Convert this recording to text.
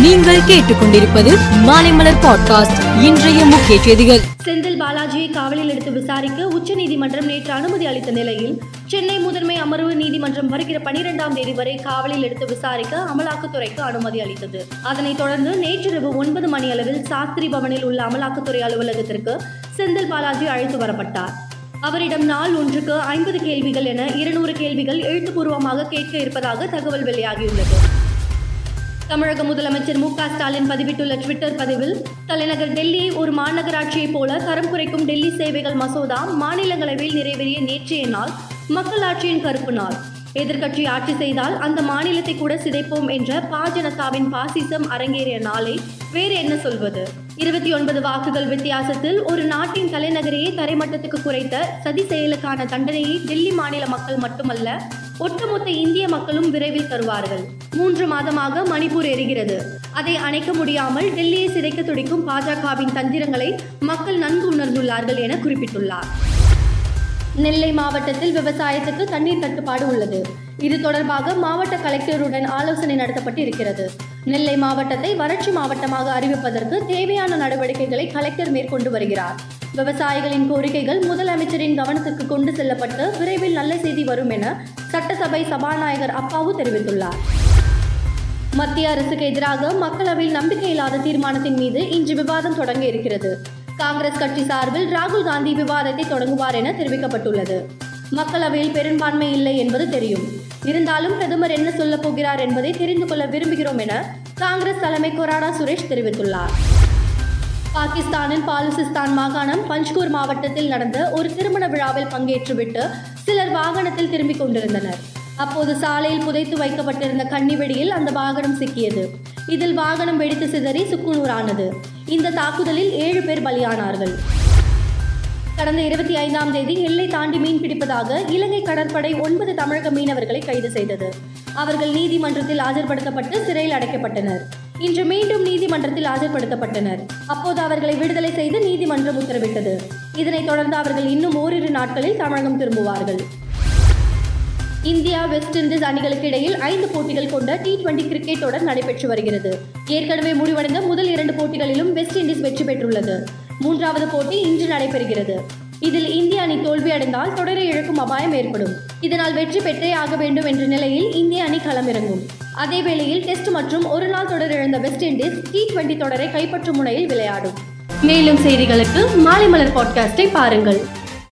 நீங்கள் கேட்டுக்கொண்டிருப்பது மாலைமலர் பாட்காஸ்ட் இன்றைய முக்கிய செய்திகள். செந்தில் பாலாஜியை காவலில் எடுத்து விசாரிக்க உச்சநீதிமன்றம் நேற்று அனுமதி அளித்த நிலையில் சென்னை முதன்மை அமர்வு நீதிமன்றம் வருகிற பனிரெண்டாம் தேதி வரை காவலில் எடுத்து விசாரிக்க அமலாக்கத்துறைக்கு அனுமதி அளித்தது. அதனைத் தொடர்ந்து நேற்றிரவு ஒன்பது மணி அளவில் சாஸ்திரி பவனில் உள்ள அமலாக்கத்துறை அலுவலகத்திற்கு செந்தில் பாலாஜி அழைத்து வரப்பட்டார். அவரிடம் நாள் ஒன்றுக்கு ஐம்பது கேள்விகள் என இருநூறு கேள்விகள் எழுத்துப்பூர்வமாக கேட்க இருப்பதாக தகவல் வெளியாகியுள்ளது. தமிழக முதலமைச்சர் மு ஸ்டாலின் பதிவிட்டுள்ள ட்விட்டர் பதிவில் தலைநகர் டெல்லியை ஒரு மாநகராட்சியைப் போல தரம் குறைக்கும் டெல்லி சேவைகள் மசோதா மாநிலங்களவையில் நிறைவேறிய நேற்றைய நாள் மக்களாட்சியின் கருப்பு நாள். எதிர்க்கட்சி ஆட்சி செய்தால் அந்த மாநிலத்தை கூட சிதைப்போம் என்ற பா ஜனதாவின் பாசிசம் அரங்கேறிய நாளை வேறு என்ன சொல்வது? இருபத்தி ஒன்பது வாக்குகள் வித்தியாசத்தில் ஒரு நாட்டின் தலைநகரையே தரைமட்டத்துக்கு குறைத்த சதி செயலுக்கான தண்டனையை டெல்லி மாநில மக்கள் மட்டுமல்ல ஒட்டுமொத்த இந்திய மக்களும் விரைவில் தருவார்கள். மூன்று மாதமாக மணிப்பூர் எரிகிறது. அதை அணைக்க முடியாமல் டெல்லியை சிதைக்க துடிக்கும் பாஜகவின் தந்திரங்களை மக்கள் நன்கு உணர்ந்துள்ளார்கள் என குறிப்பிட்டுள்ளார். நெல்லை மாவட்டத்தில் விவசாயத்துக்கு தண்ணீர் தட்டுப்பாடு உள்ளது. இது தொடர்பாக மாவட்ட கலெக்டருடன் ஆலோசனை நடத்தப்பட்டு இருக்கிறது நெல்லை மாவட்டத்தை வறட்சி மாவட்டமாக அறிவிப்பதற்கு தேவையான நடவடிக்கைகளை கலெக்டர் மேற்கொண்டு வருகிறார். விவசாயிகளின் கோரிக்கைகள் முதலமைச்சரின் கவனத்துக்கு கொண்டு செல்லப்பட்டு விரைவில் நல்ல செய்தி வரும் என சட்டசபை சபாநாயகர் அப்பாவு தெரிவித்துள்ளார். மத்திய அரசுக்கு எதிராக மக்களவையில் நம்பிக்கையில்லாத தீர்மானத்தின் மீது இன்று விவாதம் தொடங்க இருக்கிறது. காங்கிரஸ் கட்சி சார்பில் ராகுல் காந்தி விவாதத்தை தொடங்குவார் என தெரிவிக்கப்பட்டுள்ளது. மக்களவையில் பெரும்பான்மை இல்லை என்பது தெரியும். இருந்தாலும் பிரதமர் என்ன சொல்லப் போகிறார் என்பதை தெரிந்து கொள்ள விரும்புகிறோம் என காங்கிரஸ் தலைமை கொராடா சுரேஷ் தெரிவித்துள்ளார். பாகிஸ்தானின் பாலுசிஸ்தான் மாகாணம் பஞ்ச்கூர் மாவட்டத்தில் நடந்த ஒரு திருமண விழாவில் பங்கேற்றுவிட்டு சிலர் வாகனத்தில் திரும்பிக் கொண்டிருந்தனர். அப்போது சாலையில் புதைத்து வைக்கப்பட்டிருந்த கன்னி வெடியில் அந்த வாகனம் சிக்கியது. இதில் வாகனம் வெடித்து சிதறி சுக்குநூறானது. இந்த தாக்குதலில் ஏழு பேர் பலியானார்கள். கடந்த இருபத்தி ஐந்தாம் தேதி எல்லை தாண்டி மீன் பிடிப்பதாக இலங்கை கடற்படை ஒன்பது தமிழக மீனவர்களை கைது செய்தது. அவர்கள் நீதிமன்றத்தில் ஆஜர்படுத்தப்பட்டு சிறையில் அடைக்கப்பட்டனர். இன்று மீண்டும் நீதிமன்றத்தில் ஆஜர்படுத்தப்பட்டனர். அப்போது அவர்களை விடுதலை செய்து நீதிமன்றம் உத்தரவிட்டது. இதனைத் தொடர்ந்து அவர்கள் இன்னும் ஓரிரு நாட்களில் தமிழகம் திரும்புவார்கள். இந்தியா வெஸ்ட் இண்டீஸ் அணிகளுக்கு இடையில் ஐந்து போட்டிகள் கொண்ட டி டுவெண்டி கிரிக்கெட் தொடர் நடைபெற்று வருகிறது. ஏற்கனவே முடிவடைந்த முதல் இரண்டு போட்டிகளிலும் வெஸ்ட் இண்டீஸ் வெற்றி பெற்றுள்ளது. மூன்றாவது போட்டி இன்று நடைபெறுகிறது. இதில் இந்திய அணி தோல்வியடைந்தால் தொடரை இழக்கும் அபாயம் ஏற்படும். இதனால் வெற்றி பெற்றே ஆக வேண்டும் என்ற நிலையில் இந்திய அணி களமிறங்கும். அதேவேளையில் டெஸ்ட் மற்றும் ஒரு நாள் தொடர் இழந்த வெஸ்ட் இண்டீஸ் டி டுவெண்டி தொடரை கைப்பற்றும் முனையில் விளையாடும். மேலும் செய்திகளுக்கு மாலை மலர் பாட்காஸ்டை பாருங்கள்.